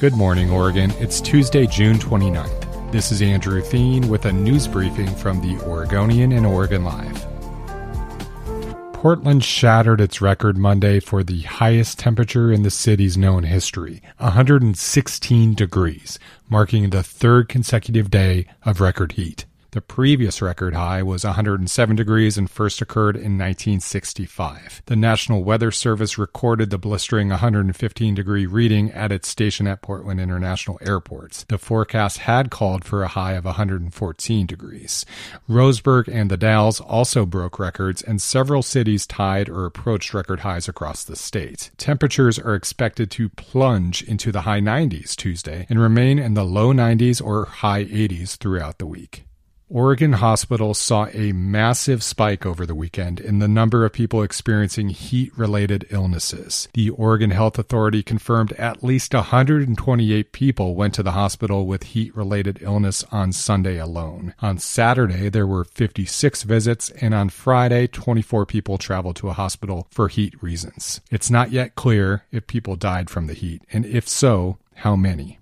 Good morning, Oregon. It's Tuesday, June 29th. This is Andrew Theen with a news briefing from the Oregonian and Oregon Live. Portland shattered its record Monday for the highest temperature in the city's known history 116 degrees, marking the third consecutive day of record heat. The previous record high was 107 degrees and first occurred in 1965. The National Weather Service recorded the blistering 115 degree reading at its station at Portland International Airport. The forecast had called for a high of 114 degrees. Roseburg and the Dalles also broke records, and several cities tied or approached record highs across the state. Temperatures are expected to plunge into the high 90s Tuesday and remain in the low 90s or high 80s throughout the week. Oregon hospitals saw a massive spike over the weekend in the number of people experiencing heat related illnesses. The Oregon Health Authority confirmed at least 128 people went to the hospital with heat related illness on Sunday alone. On Saturday, there were 56 visits, and on Friday, 24 people traveled to a hospital for heat reasons. It's not yet clear if people died from the heat, and if so, how many.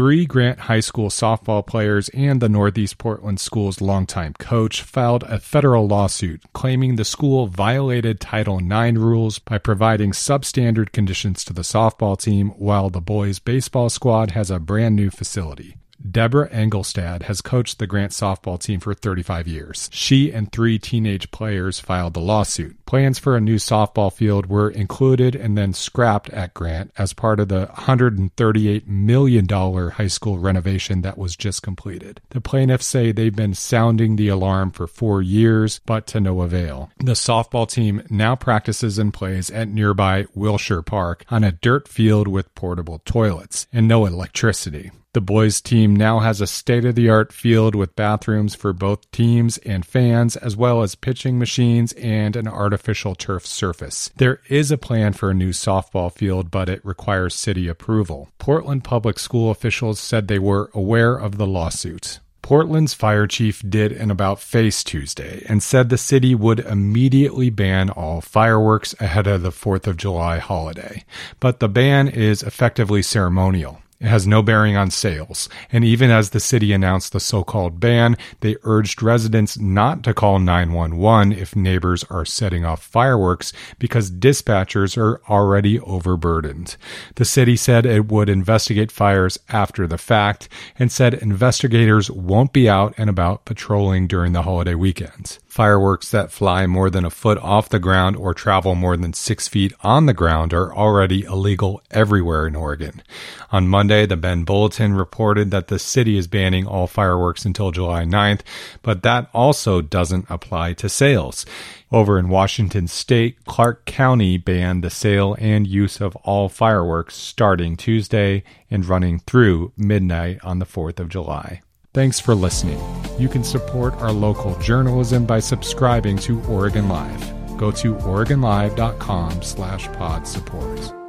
Three Grant High School softball players and the Northeast Portland School's longtime coach filed a federal lawsuit claiming the school violated Title IX rules by providing substandard conditions to the softball team while the boys' baseball squad has a brand new facility. Deborah Engelstad has coached the Grant softball team for 35 years. She and three teenage players filed the lawsuit. Plans for a new softball field were included and then scrapped at Grant as part of the $138 million high school renovation that was just completed. The plaintiffs say they've been sounding the alarm for four years, but to no avail. The softball team now practices and plays at nearby Wilshire Park on a dirt field with portable toilets and no electricity. The boys team now has a state of the art field with bathrooms for both teams and fans, as well as pitching machines and an artificial turf surface. There is a plan for a new softball field, but it requires city approval. Portland public school officials said they were aware of the lawsuit. Portland's fire chief did an about face Tuesday and said the city would immediately ban all fireworks ahead of the 4th of July holiday. But the ban is effectively ceremonial. It has no bearing on sales. And even as the city announced the so called ban, they urged residents not to call 911 if neighbors are setting off fireworks because dispatchers are already overburdened. The city said it would investigate fires after the fact and said investigators won't be out and about patrolling during the holiday weekends. Fireworks that fly more than a foot off the ground or travel more than six feet on the ground are already illegal everywhere in Oregon. On Monday, the Bend Bulletin reported that the city is banning all fireworks until July 9th, but that also doesn't apply to sales. Over in Washington state, Clark County banned the sale and use of all fireworks starting Tuesday and running through midnight on the 4th of July. Thanks for listening. You can support our local journalism by subscribing to Oregon Live. Go to OregonLive.com slash pod support.